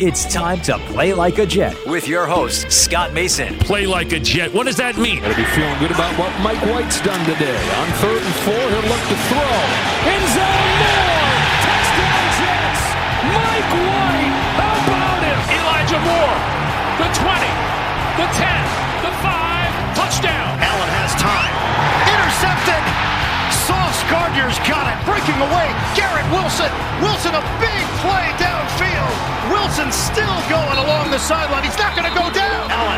It's time to play like a Jet with your host, Scott Mason. Play like a Jet. What does that mean? Gotta be feeling good about what Mike White's done today. On third and four, he'll look to throw. End zone Moore! Touchdown Jets! Mike White! How about him? Elijah Moore! The 20, the 10, the 5, touchdown! Allen has time. Intercepted! Sauce Gardner's got it. Breaking away. Garrett Wilson. Wilson, a big play downfield. Wilson still going along the sideline. He's not going to go down. Allen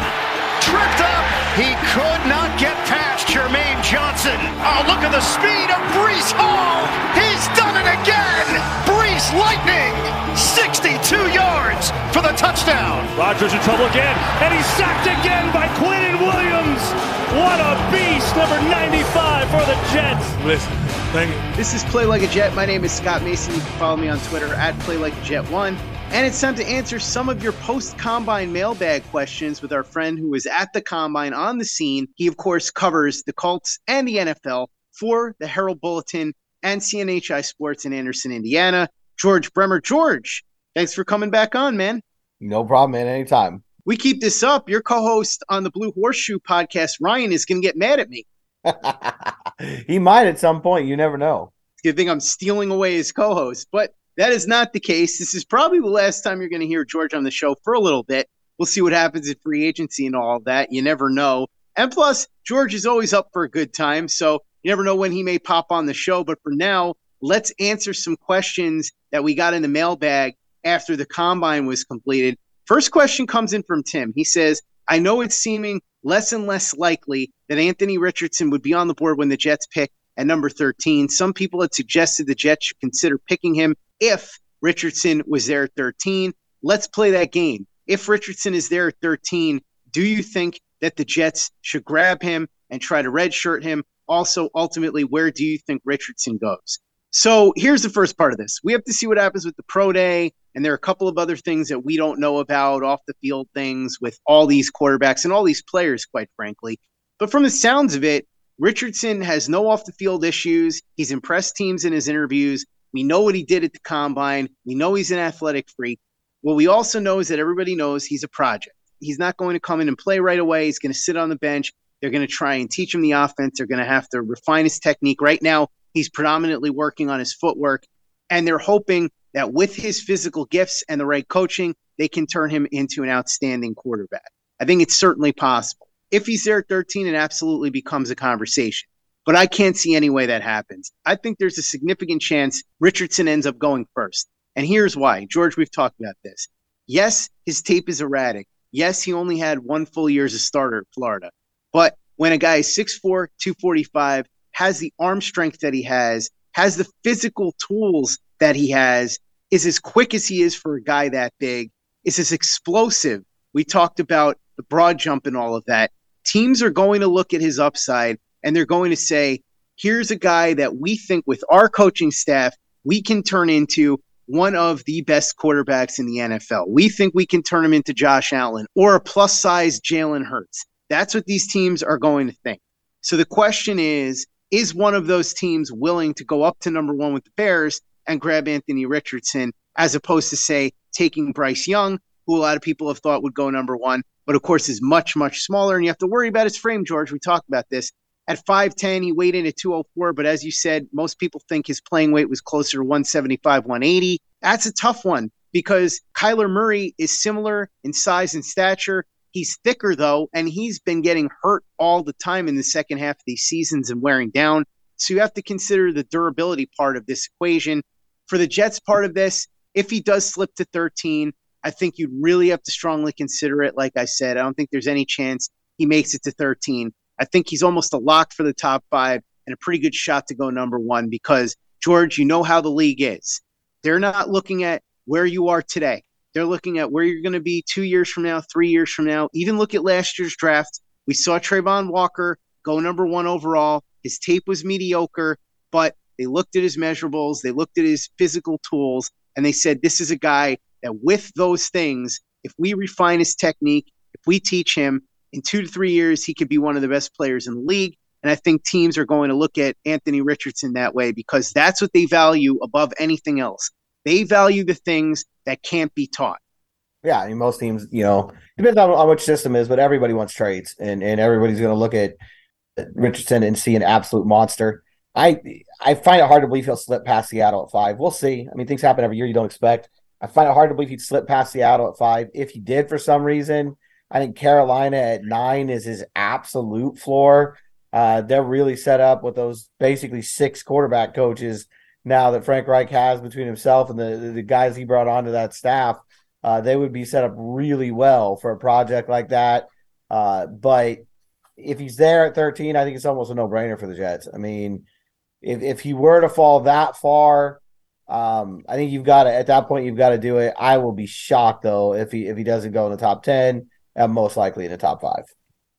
tripped up. He could not get past Jermaine Johnson. Oh, look at the speed of Breece Hall. He's done it again. Breece Lightning. 62 yards for the touchdown. Rodgers in trouble again, and he's sacked again by Quinnen Williams. What a beast, number 95 for the Jets. Listen, thank you. This is Play Like a Jet. My name is Scott Mason. You can follow me on Twitter at Play Like a Jet One. And it's time to answer some of your post combine mailbag questions with our friend who was at the combine on the scene. He, of course, covers the Colts and the NFL for the Herald Bulletin and CNHI Sports in Anderson, Indiana. George Bremer. George, thanks for coming back on, man. No problem, man. Anytime. We keep this up. Your co host on the Blue Horseshoe podcast, Ryan, is going to get mad at me. he might at some point. You never know. You think I'm stealing away his co host, but that is not the case. This is probably the last time you're going to hear George on the show for a little bit. We'll see what happens at free agency and all that. You never know. And plus, George is always up for a good time. So you never know when he may pop on the show. But for now, let's answer some questions that we got in the mailbag after the combine was completed. First question comes in from Tim. He says, I know it's seeming less and less likely that Anthony Richardson would be on the board when the Jets pick at number 13. Some people had suggested the Jets should consider picking him if Richardson was there at 13. Let's play that game. If Richardson is there at 13, do you think that the Jets should grab him and try to redshirt him? Also, ultimately, where do you think Richardson goes? So here's the first part of this. We have to see what happens with the pro day, and there are a couple of other things that we don't know about off the field things with all these quarterbacks and all these players, quite frankly. But from the sounds of it, Richardson has no off the field issues. He's impressed teams in his interviews. We know what he did at the combine. We know he's an athletic freak. What we also know is that everybody knows he's a project. He's not going to come in and play right away. He's going to sit on the bench. They're going to try and teach him the offense. They're going to have to refine his technique. Right now, he's predominantly working on his footwork, and they're hoping that with his physical gifts and the right coaching, they can turn him into an outstanding quarterback. I think it's certainly possible. If he's there at 13, it absolutely becomes a conversation. But I can't see any way that happens. I think there's a significant chance Richardson ends up going first. And here's why. George, we've talked about this. Yes, his tape is erratic. Yes, he only had one full year as a starter at Florida. But when a guy is 6'4, 245, has the arm strength that he has, has the physical tools that he has, is as quick as he is for a guy that big, is as explosive. We talked about the broad jump and all of that. Teams are going to look at his upside and they're going to say, here's a guy that we think with our coaching staff, we can turn into one of the best quarterbacks in the NFL. We think we can turn him into Josh Allen or a plus size Jalen Hurts. That's what these teams are going to think. So the question is is one of those teams willing to go up to number one with the Bears and grab Anthony Richardson as opposed to, say, taking Bryce Young, who a lot of people have thought would go number one, but of course is much, much smaller. And you have to worry about his frame, George. We talked about this. At 5'10, he weighed in at 204, but as you said, most people think his playing weight was closer to 175, 180. That's a tough one because Kyler Murray is similar in size and stature. He's thicker though, and he's been getting hurt all the time in the second half of these seasons and wearing down. So you have to consider the durability part of this equation. For the Jets part of this, if he does slip to 13, I think you'd really have to strongly consider it. Like I said, I don't think there's any chance he makes it to 13. I think he's almost a lock for the top five and a pretty good shot to go number one because, George, you know how the league is. They're not looking at where you are today. They're looking at where you're going to be two years from now, three years from now. Even look at last year's draft. We saw Travon Walker go number one overall. His tape was mediocre, but they looked at his measurables, they looked at his physical tools, and they said, This is a guy that, with those things, if we refine his technique, if we teach him, in two to three years, he could be one of the best players in the league. And I think teams are going to look at Anthony Richardson that way because that's what they value above anything else. They value the things that can't be taught. Yeah, I mean, most teams, you know, depends on how much system is, but everybody wants trades, and and everybody's going to look at Richardson and see an absolute monster. I I find it hard to believe he'll slip past Seattle at five. We'll see. I mean, things happen every year. You don't expect. I find it hard to believe he'd slip past Seattle at five. If he did for some reason, I think Carolina at nine is his absolute floor. Uh, they're really set up with those basically six quarterback coaches now that Frank Reich has between himself and the the guys he brought onto that staff, uh, they would be set up really well for a project like that. Uh, but if he's there at 13, I think it's almost a no brainer for the Jets. I mean, if if he were to fall that far, um, I think you've got to at that point you've got to do it. I will be shocked though if he if he doesn't go in the top 10, and most likely in the top five.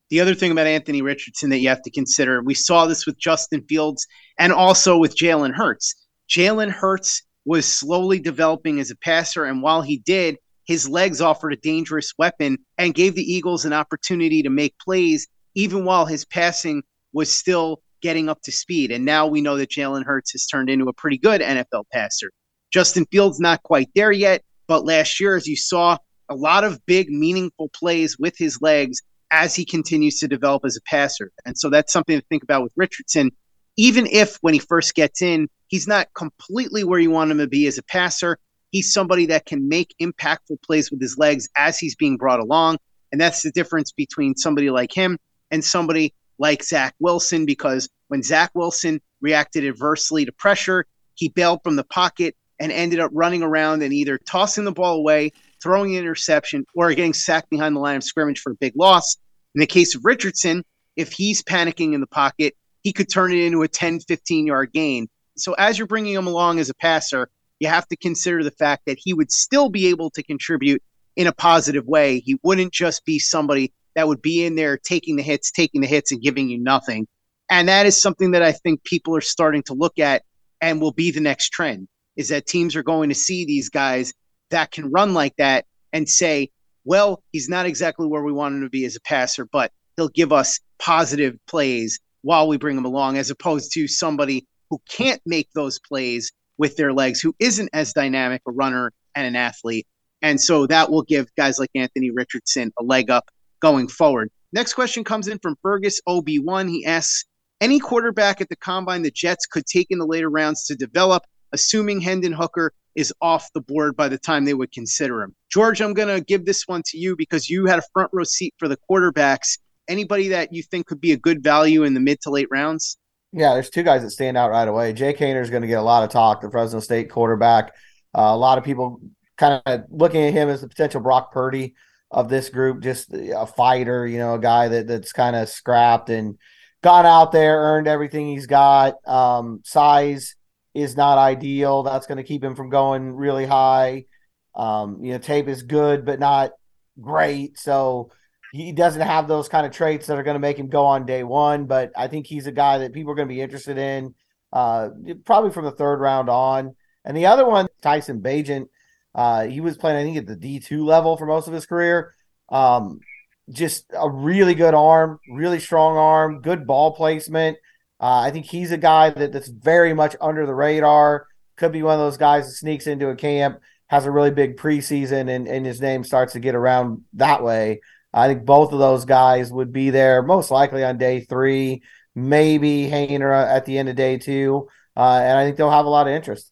The other thing about Anthony Richardson that you have to consider, we saw this with Justin Fields and also with Jalen Hurts Jalen Hurts was slowly developing as a passer, and while he did, his legs offered a dangerous weapon and gave the Eagles an opportunity to make plays, even while his passing was still getting up to speed. And now we know that Jalen Hurts has turned into a pretty good NFL passer. Justin Fields not quite there yet, but last year, as you saw, a lot of big, meaningful plays with his legs as he continues to develop as a passer. And so that's something to think about with Richardson. Even if when he first gets in, He's not completely where you want him to be as a passer. He's somebody that can make impactful plays with his legs as he's being brought along. And that's the difference between somebody like him and somebody like Zach Wilson, because when Zach Wilson reacted adversely to pressure, he bailed from the pocket and ended up running around and either tossing the ball away, throwing an interception, or getting sacked behind the line of scrimmage for a big loss. In the case of Richardson, if he's panicking in the pocket, he could turn it into a 10, 15 yard gain so as you're bringing him along as a passer, you have to consider the fact that he would still be able to contribute in a positive way. He wouldn't just be somebody that would be in there taking the hits, taking the hits, and giving you nothing. And that is something that I think people are starting to look at and will be the next trend is that teams are going to see these guys that can run like that and say, well, he's not exactly where we want him to be as a passer, but he'll give us positive plays while we bring him along, as opposed to somebody who can't make those plays with their legs, who isn't as dynamic a runner and an athlete. And so that will give guys like Anthony Richardson a leg up going forward. Next question comes in from Fergus OB1. He asks, any quarterback at the combine the Jets could take in the later rounds to develop, assuming Hendon Hooker is off the board by the time they would consider him. George, I'm going to give this one to you because you had a front row seat for the quarterbacks. Anybody that you think could be a good value in the mid to late rounds? Yeah, there's two guys that stand out right away. Jake Haener is going to get a lot of talk, the Fresno State quarterback. Uh, a lot of people kind of looking at him as the potential Brock Purdy of this group, just a fighter, you know, a guy that that's kind of scrapped and gone out there, earned everything he's got. Um, size is not ideal. That's going to keep him from going really high. Um, you know, tape is good, but not great. So he doesn't have those kind of traits that are going to make him go on day one. But I think he's a guy that people are going to be interested in, uh, probably from the third round on. And the other one, Tyson Bagent, uh, he was playing, I think, at the D2 level for most of his career. Um, just a really good arm, really strong arm, good ball placement. Uh, I think he's a guy that, that's very much under the radar. Could be one of those guys that sneaks into a camp, has a really big preseason, and, and his name starts to get around that way. I think both of those guys would be there most likely on day three, maybe Haener at the end of day two. Uh, and I think they'll have a lot of interest.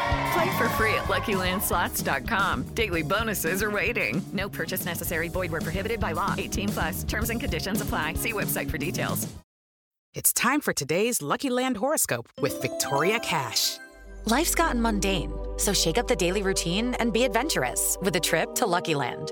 Play for free at LuckyLandSlots.com. Daily bonuses are waiting. No purchase necessary. Void where prohibited by law. 18 plus. Terms and conditions apply. See website for details. It's time for today's Lucky Land horoscope with Victoria Cash. Life's gotten mundane, so shake up the daily routine and be adventurous with a trip to Lucky Land.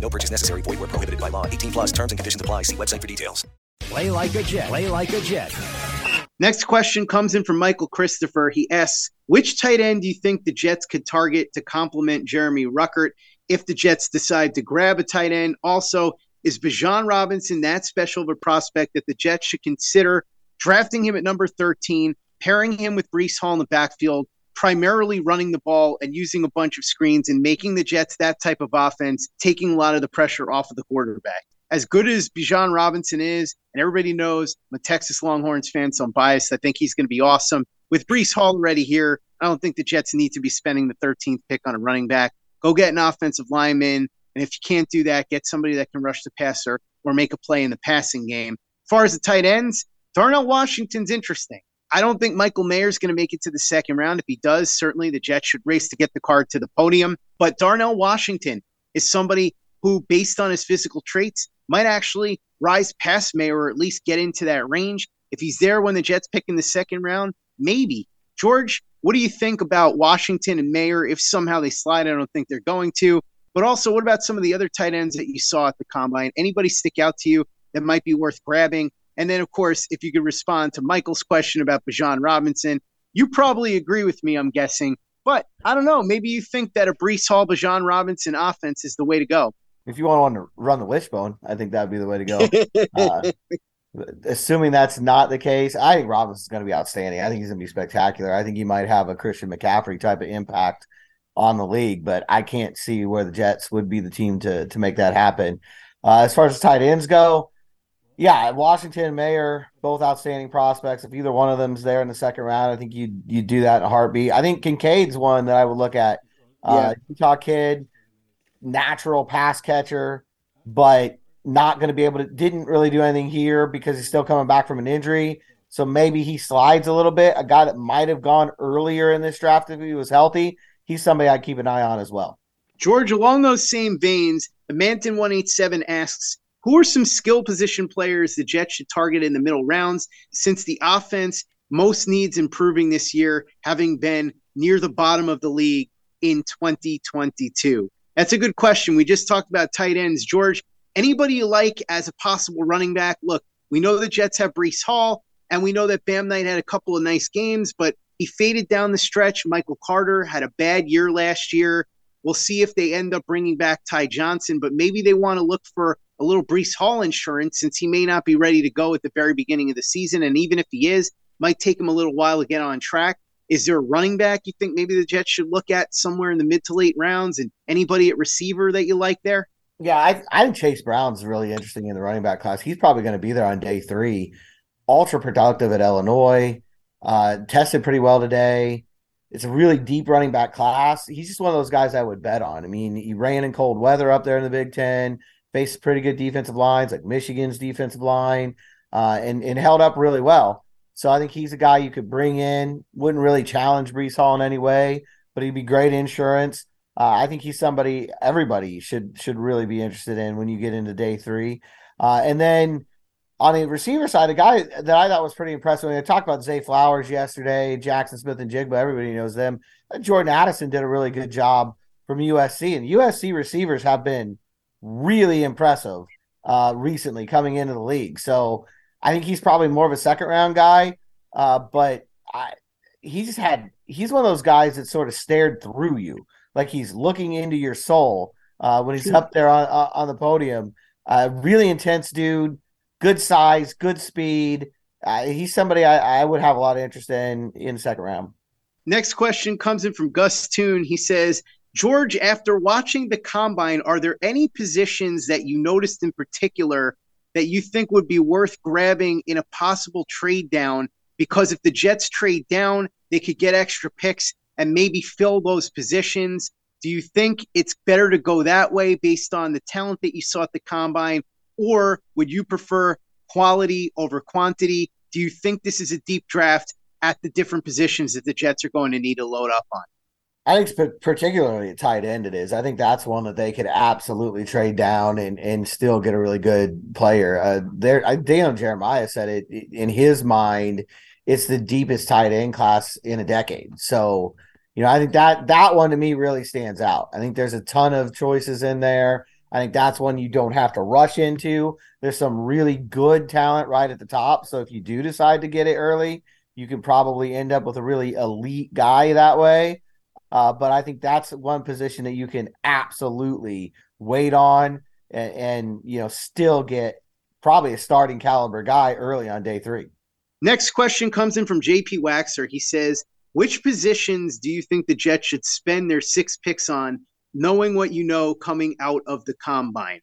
No purchase necessary. Void where prohibited by law. 18 plus terms and conditions apply. See website for details. Play like a Jet. Play like a Jet. Next question comes in from Michael Christopher. He asks, which tight end do you think the Jets could target to complement Jeremy Ruckert if the Jets decide to grab a tight end? Also, is Bijan Robinson that special of a prospect that the Jets should consider drafting him at number 13, pairing him with Breece Hall in the backfield, primarily running the ball and using a bunch of screens and making the Jets that type of offense, taking a lot of the pressure off of the quarterback? As good as Bijan Robinson is, and everybody knows I'm a Texas Longhorns fan, so I'm biased. I think he's going to be awesome. With Breece Hall already here, I don't think the Jets need to be spending the 13th pick on a running back. Go get an offensive lineman and if you can't do that, get somebody that can rush the passer or make a play in the passing game. As far as the tight ends, Darnell Washington's interesting. I don't think Michael Mayer's going to make it to the second round. If he does, certainly the Jets should race to get the card to the podium. But Darnell Washington is somebody who, based on his physical traits, might actually rise past Mayer or at least get into that range. If he's there when the Jets pick in the second round, maybe. George, what do you think about Washington and Mayer if somehow they slide? I don't think they're going to. But also, what about some of the other tight ends that you saw at the combine? Anybody stick out to you that might be worth grabbing? And then, of course, if you could respond to Michael's question about Bijan Robinson, you probably agree with me, I'm guessing. But I don't know. Maybe you think that a Breece Hall, Bijan Robinson offense is the way to go. If you want to run the wishbone, I think that'd be the way to go. uh, assuming that's not the case, I think Robinson's going to be outstanding. I think he's going to be spectacular. I think he might have a Christian McCaffrey type of impact on the league, but I can't see where the Jets would be the team to to make that happen. Uh, as far as tight ends go, yeah, Washington Mayer, both outstanding prospects. If either one of them's there in the second round, I think you you do that in a heartbeat. I think Kincaid's one that I would look at. Uh, Utah kid, natural pass catcher, but not going to be able to. Didn't really do anything here because he's still coming back from an injury. So maybe he slides a little bit. A guy that might have gone earlier in this draft if he was healthy he's somebody I'd keep an eye on as well. George, along those same veins, the Manton 187 asks, who are some skill position players the Jets should target in the middle rounds since the offense most needs improving this year, having been near the bottom of the league in 2022? That's a good question. We just talked about tight ends. George, Anybody you like as a possible running back? Look, we know the Jets have Breece Hall, and we know that Bam Knight had a couple of nice games, but he faded down the stretch. Michael Carter had a bad year last year. We'll see if they end up bringing back Ty Johnson, but maybe they want to look for a little Breece Hall insurance since he may not be ready to go at the very beginning of the season. And even if he is, might take him a little while to get on track. Is there a running back you think maybe the Jets should look at somewhere in the mid to late rounds and anybody at receiver that you like there? Yeah, I, I think Chase Brown's really interesting in the running back class. He's probably going to be there on day three. Ultra productive at Illinois, uh, tested pretty well today. It's a really deep running back class. He's just one of those guys I would bet on. I mean, he ran in cold weather up there in the Big Ten, faced pretty good defensive lines like Michigan's defensive line, uh, and and held up really well. So I think he's a guy you could bring in. Wouldn't really challenge Breece Hall in any way, but he'd be great insurance. Uh, I think he's somebody everybody should should really be interested in when you get into day three. Uh, and then on the receiver side, a guy that I thought was pretty impressive. When I talked about Zay Flowers yesterday, Jackson Smith-Njigba, everybody knows them. Jordan Addison did a really good job from USC, and USC receivers have been really impressive uh, recently coming into the league. So I think he's probably more of a second round guy, uh, but I, he's had he's one of those guys that sort of stared through you, like he's looking into your soul uh, when he's up there on on the podium. Uh, really intense dude, good size, good speed. Uh, he's somebody I, I would have a lot of interest in in the second round. Next question comes in from Gus Toon. He says, George, after watching the combine, are there any positions that you noticed in particular that you think would be worth grabbing in a possible trade down? Because if the Jets trade down, they could get extra picks and maybe fill those positions. Do you think it's better to go that way based on the talent that you saw at the combine? Or would you prefer quality over quantity? Do you think this is a deep draft at the different positions that the Jets are going to need to load up on? I think particularly at tight end it is. I think that's one that they could absolutely trade down and and still get a really good player. Uh, there, Daniel Jeremiah said it in his mind. It's the deepest tight end class in a decade. So, you know, I think that that one to me really stands out. I think there's a ton of choices in there. I think that's one you don't have to rush into. There's some really good talent right at the top. So if you do decide to get it early, you can probably end up with a really elite guy that way. Uh, but I think that's one position that you can absolutely wait on and, and, you know still get probably a starting caliber guy early on day three. Next question comes in from JP Waxer. He says, "Which positions do you think the Jets should spend their six picks on, knowing what you know coming out of the combine?"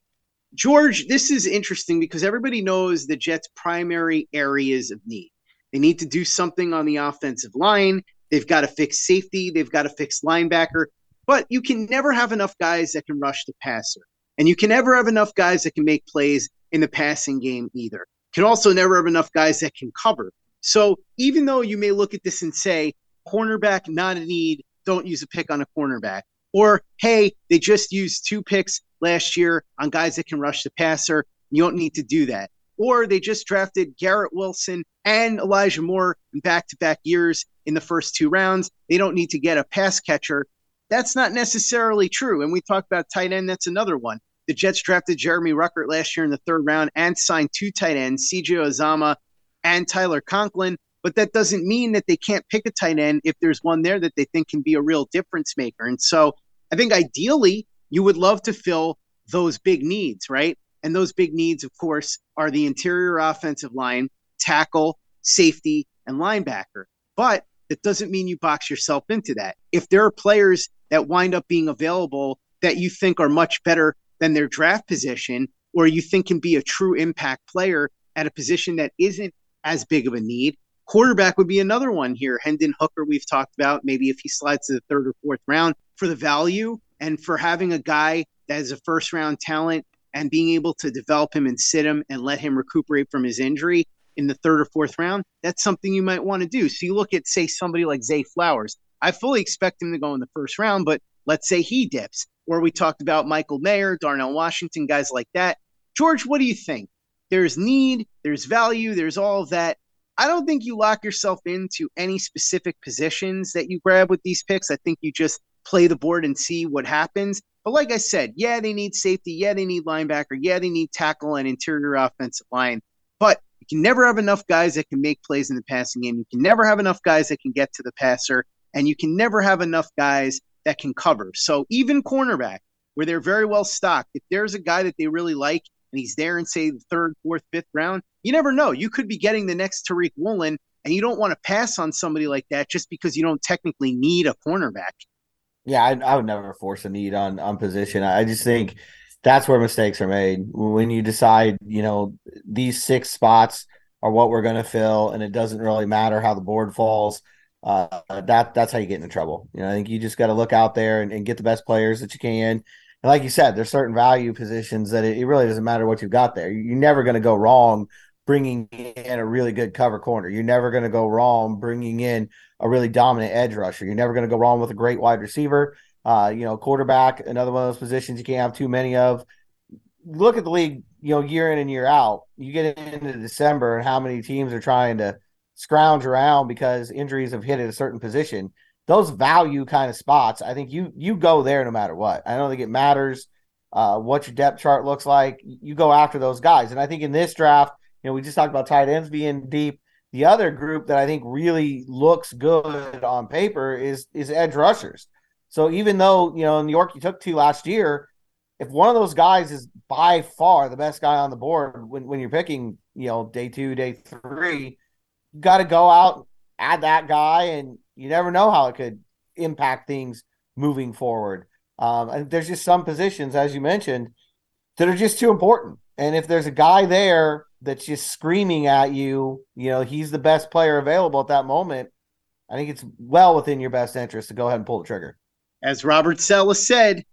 George, this is interesting because everybody knows the Jets' primary areas of need. They need to do something on the offensive line. They've got to fix safety. They've got to fix linebacker. But you can never have enough guys that can rush the passer. And you can never have enough guys that can make plays in the passing game either. You can also never have enough guys that can cover. So even though you may look at this and say, cornerback, not a need, don't use a pick on a cornerback. Or, hey, they just used two picks last year on guys that can rush the passer. You don't need to do that. Or they just drafted Garrett Wilson and Elijah Moore in back to back years in the first two rounds. They don't need to get a pass catcher. That's not necessarily true. And we talked about tight end. That's another one. The Jets drafted Jeremy Ruckert last year in the third round and signed two tight ends, CJ Uzomah and Tyler Conklin. But that doesn't mean that they can't pick a tight end if there's one there that they think can be a real difference maker. And so I think ideally you would love to fill those big needs, right? And those big needs, of course, are the interior offensive line, tackle, safety, and linebacker. But that doesn't mean you box yourself into that. If there are players that wind up being available that you think are much better than their draft position, or you think can be a true impact player at a position that isn't as big of a need, quarterback would be another one here. Hendon Hooker, we've talked about, maybe if he slides to the third or fourth round for the value and for having a guy that is a first round talent and being able to develop him and sit him and let him recuperate from his injury in the third or fourth round, that's something you might want to do. So you look at, say, somebody like Zay Flowers. I fully expect him to go in the first round, but let's say he dips. Or we talked about Michael Mayer, Darnell Washington, guys like that. George, what do you think? There's need, there's value, there's all of that. I don't think you lock yourself into any specific positions that you grab with these picks. I think you just play the board and see what happens. But like I said, yeah, they need safety. Yeah, they need linebacker. Yeah, they need tackle and interior offensive line. But you can never have enough guys that can make plays in the passing game. You can never have enough guys that can get to the passer. And you can never have enough guys that can cover. So even cornerback, where they're very well stocked, if there's a guy that they really like and he's there in, say, the third, fourth, fifth round, you never know. You could be getting the next Tariq Woolen, and you don't want to pass on somebody like that just because you don't technically need a cornerback. Yeah, I, I would never force a need on on position. I just think that's where mistakes are made when you decide, you know, these six spots are what we're going to fill, and it doesn't really matter how the board falls. Uh, that that's how you get into trouble. You know, I think you just got to look out there and, and, get the best players that you can. And like you said, there's certain value positions that it, it really doesn't matter what you've got there. You're never going to go wrong bringing in a really good cover corner. You're never going to go wrong bringing in a really dominant edge rusher. You're never going to go wrong with a great wide receiver. Uh, you know, quarterback, another one of those positions you can't have too many of. Look at the league, you know, year in and year out. You get into December and how many teams are trying to scrounge around because injuries have hit at a certain position. Those value kind of spots, I think you you go there no matter what. I don't think it matters uh, what your depth chart looks like. You go after those guys, and I think in this draft, you know, we just talked about tight ends being deep. The other group that I think really looks good on paper is is edge rushers. So even though you know in New York you took two last year, if one of those guys is by far the best guy on the board when, when you're picking, you know, day two, day three, you got to go out, and add that guy, and you never know how it could impact things moving forward. Um, and there's just some positions, as you mentioned, that are just too important. And if there's a guy there that's just screaming at you, you know, he's the best player available at that moment. I think it's well within your best interest to go ahead and pull the trigger. As Robert Saleh said,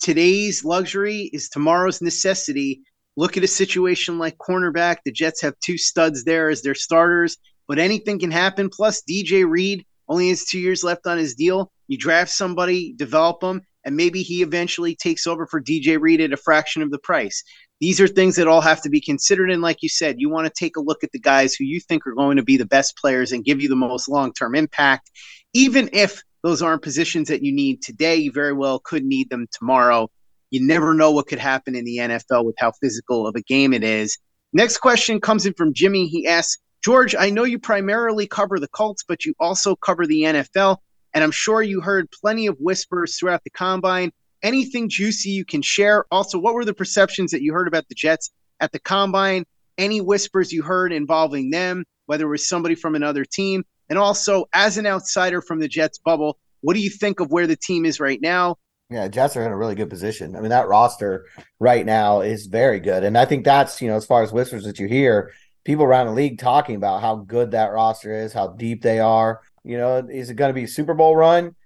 today's luxury is tomorrow's necessity. Look at a situation like cornerback. The Jets have two studs there as their starters, but anything can happen. Plus, DJ Reed only has two years left on his deal. You draft somebody, develop them, and maybe he eventually takes over for DJ Reed at a fraction of the price. These are things that all have to be considered. And like you said, you want to take a look at the guys who you think are going to be the best players and give you the most long term impact. Even if those aren't positions that you need today, you very well could need them tomorrow. You never know what could happen in the NFL with how physical of a game it is. Next question comes in from Jimmy. He asks, George, I know you primarily cover the Colts, but you also cover the NFL. And I'm sure you heard plenty of whispers throughout the combine anything juicy you can share? Also, what were the perceptions that you heard about the Jets at the combine? Any whispers you heard involving them, whether it was somebody from another team? And also, as an outsider from the Jets bubble, what do you think of where the team is right now? Yeah, Jets are in a really good position. I mean, that roster right now is very good. And I think that's, you know, as far as whispers that you hear, people around the league talking about how good that roster is, how deep they are. You know, is it going to be a Super Bowl run?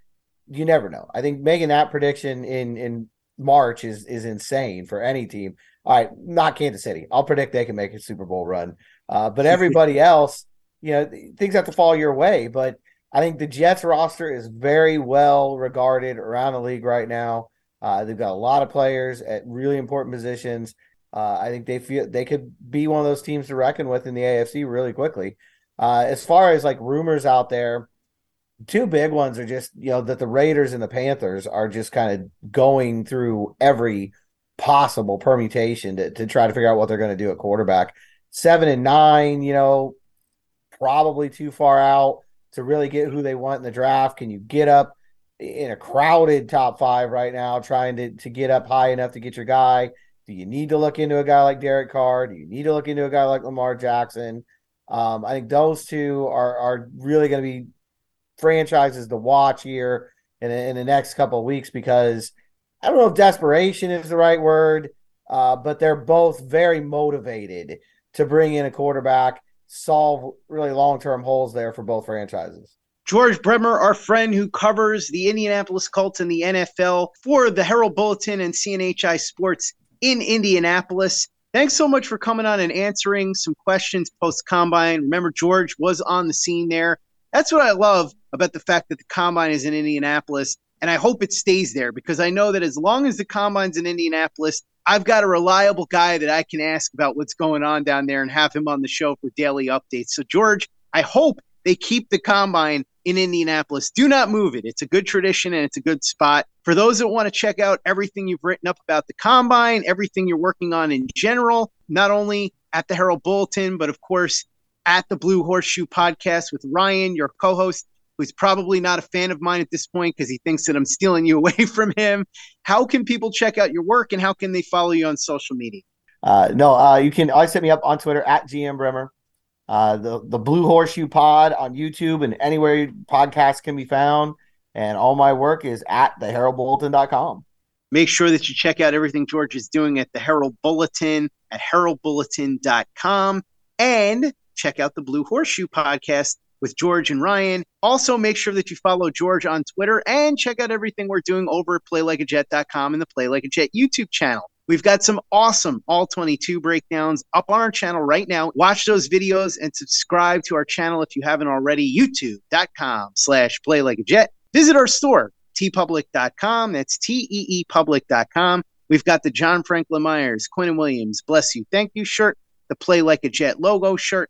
You never know. I think making that prediction in in March is is insane for any team. All right, not Kansas City. I'll predict they can make a Super Bowl run. Uh, but everybody else, you know, things have to fall your way. But I think the Jets roster is very well regarded around the league right now. Uh, they've got a lot of players at really important positions. Uh, I think they feel they could be one of those teams to reckon with in the AFC really quickly. Uh, as far as like rumors out there, two big ones are just you know that the Raiders and the Panthers are just kind of going through every possible permutation to, to try to figure out what they're going to do at quarterback. Seven and nine, you know, probably too far out to really get who they want in the draft. Can you get up in a crowded top five right now, trying to, to get up high enough to get your guy? Do you need to look into a guy like Derek Carr? Do you need to look into a guy like Lamar Jackson? Um, I think those two are are really going to be franchises to watch here in, in the next couple of weeks because I don't know if desperation is the right word, uh, but they're both very motivated to bring in a quarterback, solve really long term holes there for both franchises. George Bremer, our friend who covers the Indianapolis Colts and the NFL for the Herald Bulletin and CNHI Sports in Indianapolis. Thanks so much for coming on and answering some questions post combine. Remember, George was on the scene there. That's what I love about the fact that the combine is in Indianapolis. And I hope it stays there because I know that as long as the combine's in Indianapolis, I've got a reliable guy that I can ask about what's going on down there and have him on the show for daily updates. So, George, I hope they keep the combine in Indianapolis. Do not move it. It's a good tradition and it's a good spot. For those that want to check out everything you've written up about the combine, everything you're working on in general, not only at the Herald Bulletin, but of course at the Blue Horseshoe podcast with Ryan, your co host, who's probably not a fan of mine at this point because he thinks that I'm stealing you away from him. How can people check out your work and how can they follow you on social media? Uh, no, uh, you can always hit me up on Twitter at GM Bremer. Uh, the the Blue Horseshoe Pod on YouTube and anywhere podcasts can be found. And all my work is at theheraldbulletin.com. Make sure that you check out everything George is doing at the Herald Bulletin at heraldbulletin.com and check out the Blue Horseshoe podcast with George and Ryan. Also, make sure that you follow George on Twitter and check out everything we're doing over at playlikeajet.com and the Play Like a Jet YouTube channel. We've got some awesome all 22 breakdowns up on our channel right now. Watch those videos and subscribe to our channel if you haven't already. YouTube.com slash play like a jet. Visit our store, teepublic.com. That's T-E-E public.com. We've got the John Franklin Myers, Quinn Williams, bless you, thank you shirt, the Play Like a Jet logo shirt,